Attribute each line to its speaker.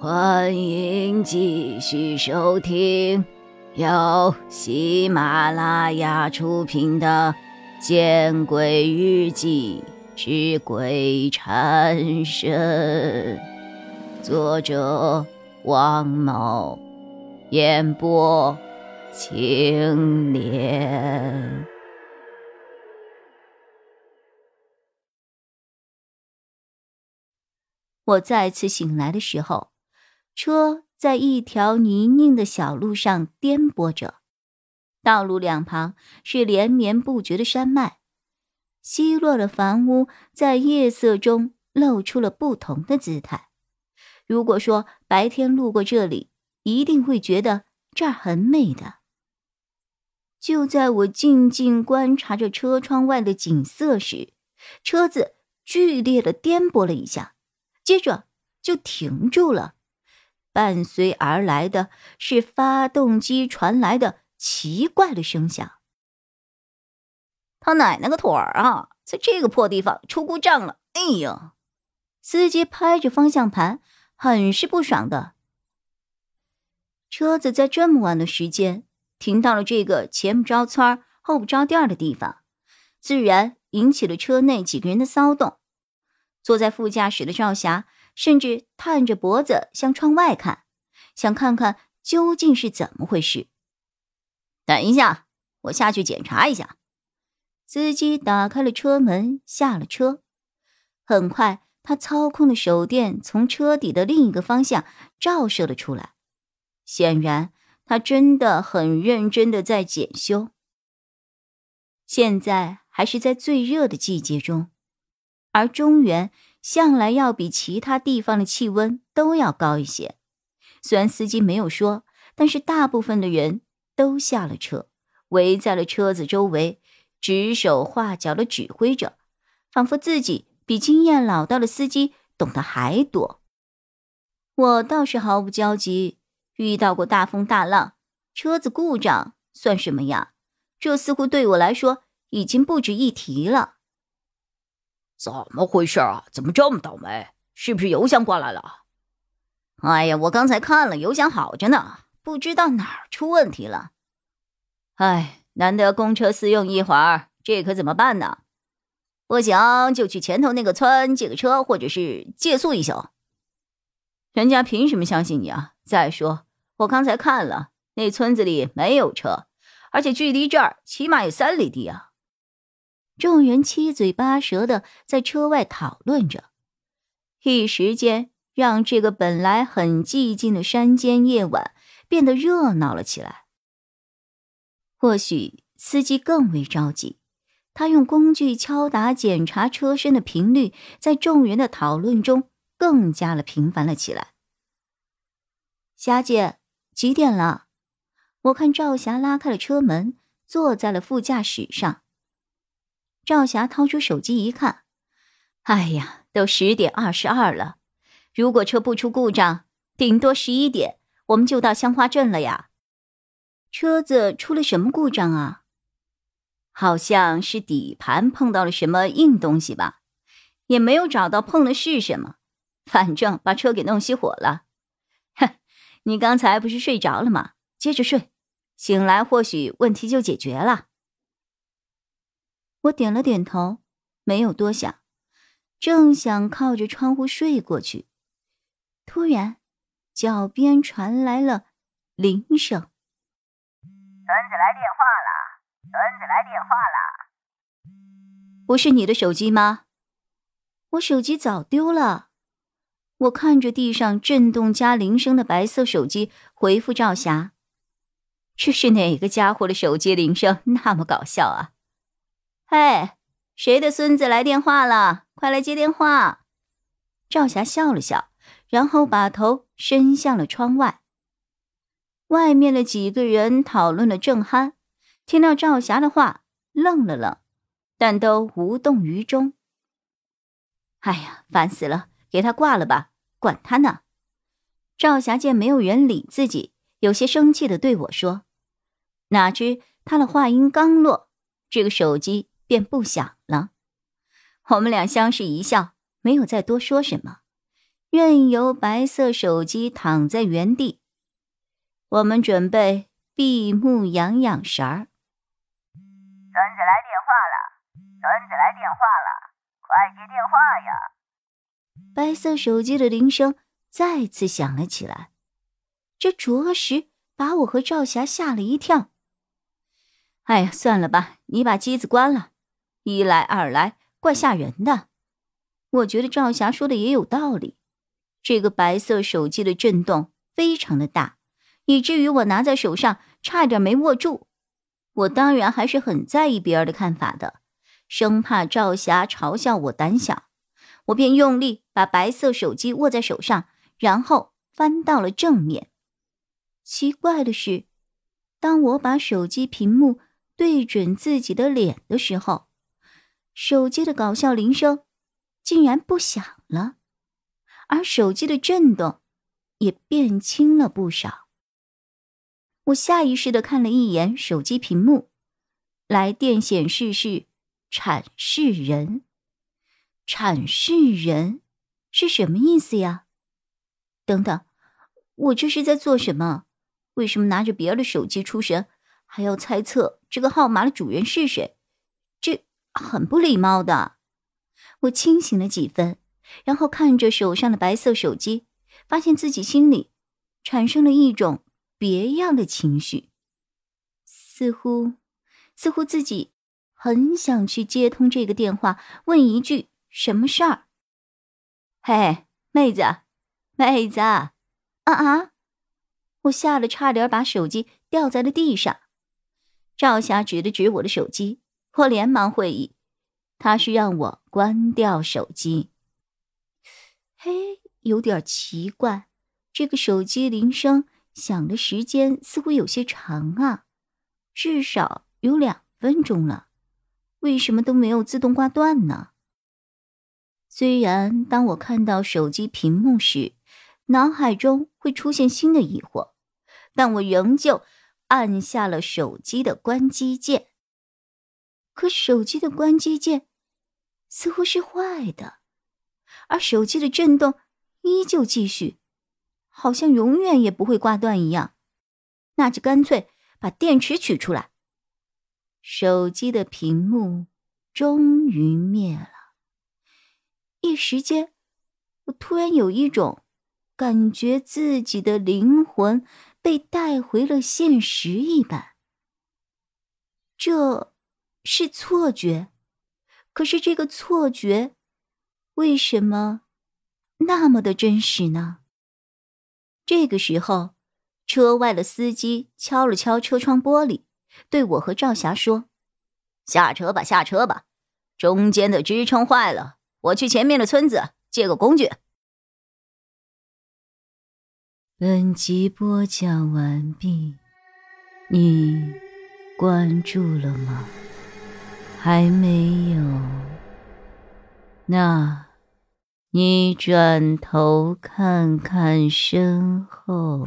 Speaker 1: 欢迎继续收听由喜马拉雅出品的《见鬼日记之鬼缠身》，作者王某，演播青莲。
Speaker 2: 我再次醒来的时候。车在一条泥泞的小路上颠簸着，道路两旁是连绵不绝的山脉，稀落的房屋在夜色中露出了不同的姿态。如果说白天路过这里，一定会觉得这儿很美的。就在我静静观察着车窗外的景色时，车子剧烈的颠簸了一下，接着就停住了。伴随而来的是发动机传来的奇怪的声响。
Speaker 1: 他奶奶个腿儿啊，在这个破地方出故障了！哎呀，
Speaker 2: 司机拍着方向盘，很是不爽的。车子在这么晚的时间停到了这个前不着村后不着店的地方，自然引起了车内几个人的骚动。坐在副驾驶的赵霞。甚至探着脖子向窗外看，想看看究竟是怎么回事。
Speaker 1: 等一下，我下去检查一下。
Speaker 2: 司机打开了车门，下了车。很快，他操控的手电从车底的另一个方向照射了出来。显然，他真的很认真的在检修。现在还是在最热的季节中，而中原。向来要比其他地方的气温都要高一些。虽然司机没有说，但是大部分的人都下了车，围在了车子周围，指手画脚的指挥着，仿佛自己比经验老道的司机懂得还多。我倒是毫不焦急，遇到过大风大浪，车子故障算什么呀？这似乎对我来说已经不值一提了。
Speaker 3: 怎么回事啊？怎么这么倒霉？是不是油箱挂来了？
Speaker 1: 哎呀，我刚才看了，油箱好着呢，不知道哪儿出问题了。哎，难得公车私用一会儿，这可怎么办呢？不行，就去前头那个村借个车，或者是借宿一宿。人家凭什么相信你啊？再说，我刚才看了，那村子里没有车，而且距离这儿起码有三里地啊。
Speaker 2: 众人七嘴八舌的在车外讨论着，一时间让这个本来很寂静的山间夜晚变得热闹了起来。或许司机更为着急，他用工具敲打检查车身的频率，在众人的讨论中更加了频繁了起来。霞姐，几点了？我看赵霞拉开了车门，坐在了副驾驶上。赵霞掏出手机一看，
Speaker 1: 哎呀，都十点二十二了。如果车不出故障，顶多十一点我们就到香花镇了呀。
Speaker 2: 车子出了什么故障啊？
Speaker 1: 好像是底盘碰到了什么硬东西吧，也没有找到碰的是什么，反正把车给弄熄火了。哼，你刚才不是睡着了吗？接着睡，醒来或许问题就解决了。
Speaker 2: 我点了点头，没有多想，正想靠着窗户睡过去，突然，脚边传来了铃声。
Speaker 4: 孙子来电话了，孙子来电话了。
Speaker 2: 不是你的手机吗？我手机早丢了。我看着地上震动加铃声的白色手机，回复赵霞：“
Speaker 1: 这是哪个家伙的手机铃声？那么搞笑啊！”
Speaker 2: 嘿，谁的孙子来电话了？快来接电话！赵霞笑了笑，然后把头伸向了窗外。外面的几个人讨论的正酣，听到赵霞的话，愣了愣，但都无动于衷。哎呀，烦死了！给他挂了吧，管他呢！赵霞见没有人理自己，有些生气的对我说：“哪知他的话音刚落，这个手机……”便不响了。我们俩相视一笑，没有再多说什么。任由白色手机躺在原地。我们准备闭目养养神儿。
Speaker 4: 孙子来电话了，孙子来电话了，快接电话呀！
Speaker 2: 白色手机的铃声再次响了起来，这着实把我和赵霞吓了一跳。哎呀，算了吧，你把机子关了，一来二来怪吓人的。我觉得赵霞说的也有道理，这个白色手机的震动非常的大。以至于我拿在手上差点没握住，我当然还是很在意别人的看法的，生怕赵霞嘲笑我胆小，我便用力把白色手机握在手上，然后翻到了正面。奇怪的是，当我把手机屏幕对准自己的脸的时候，手机的搞笑铃声竟然不响了，而手机的震动也变轻了不少。我下意识的看了一眼手机屏幕，来电显示是“阐释人”。阐释人是什么意思呀？等等，我这是在做什么？为什么拿着别人的手机出神，还要猜测这个号码的主人是谁？很不礼貌的。我清醒了几分，然后看着手上的白色手机，发现自己心里产生了一种。别样的情绪，似乎，似乎自己很想去接通这个电话，问一句什么事儿。嘿，妹子，妹子，啊啊！我吓得差点把手机掉在了地上。赵霞指了指我的手机，我连忙会意，他是让我关掉手机。嘿，有点奇怪，这个手机铃声。响的时间似乎有些长啊，至少有两分钟了，为什么都没有自动挂断呢？虽然当我看到手机屏幕时，脑海中会出现新的疑惑，但我仍旧按下了手机的关机键。可手机的关机键似乎是坏的，而手机的震动依旧继续。好像永远也不会挂断一样，那就干脆把电池取出来。手机的屏幕终于灭了，一时间，我突然有一种感觉自己的灵魂被带回了现实一般。这是错觉，可是这个错觉为什么那么的真实呢？这个时候，车外的司机敲了敲车窗玻璃，对我和赵霞说：“
Speaker 1: 下车吧，下车吧，中间的支撑坏了，我去前面的村子借个工具。”
Speaker 2: 本集播讲完毕，你关注了吗？还没有？那。你转头看看身后。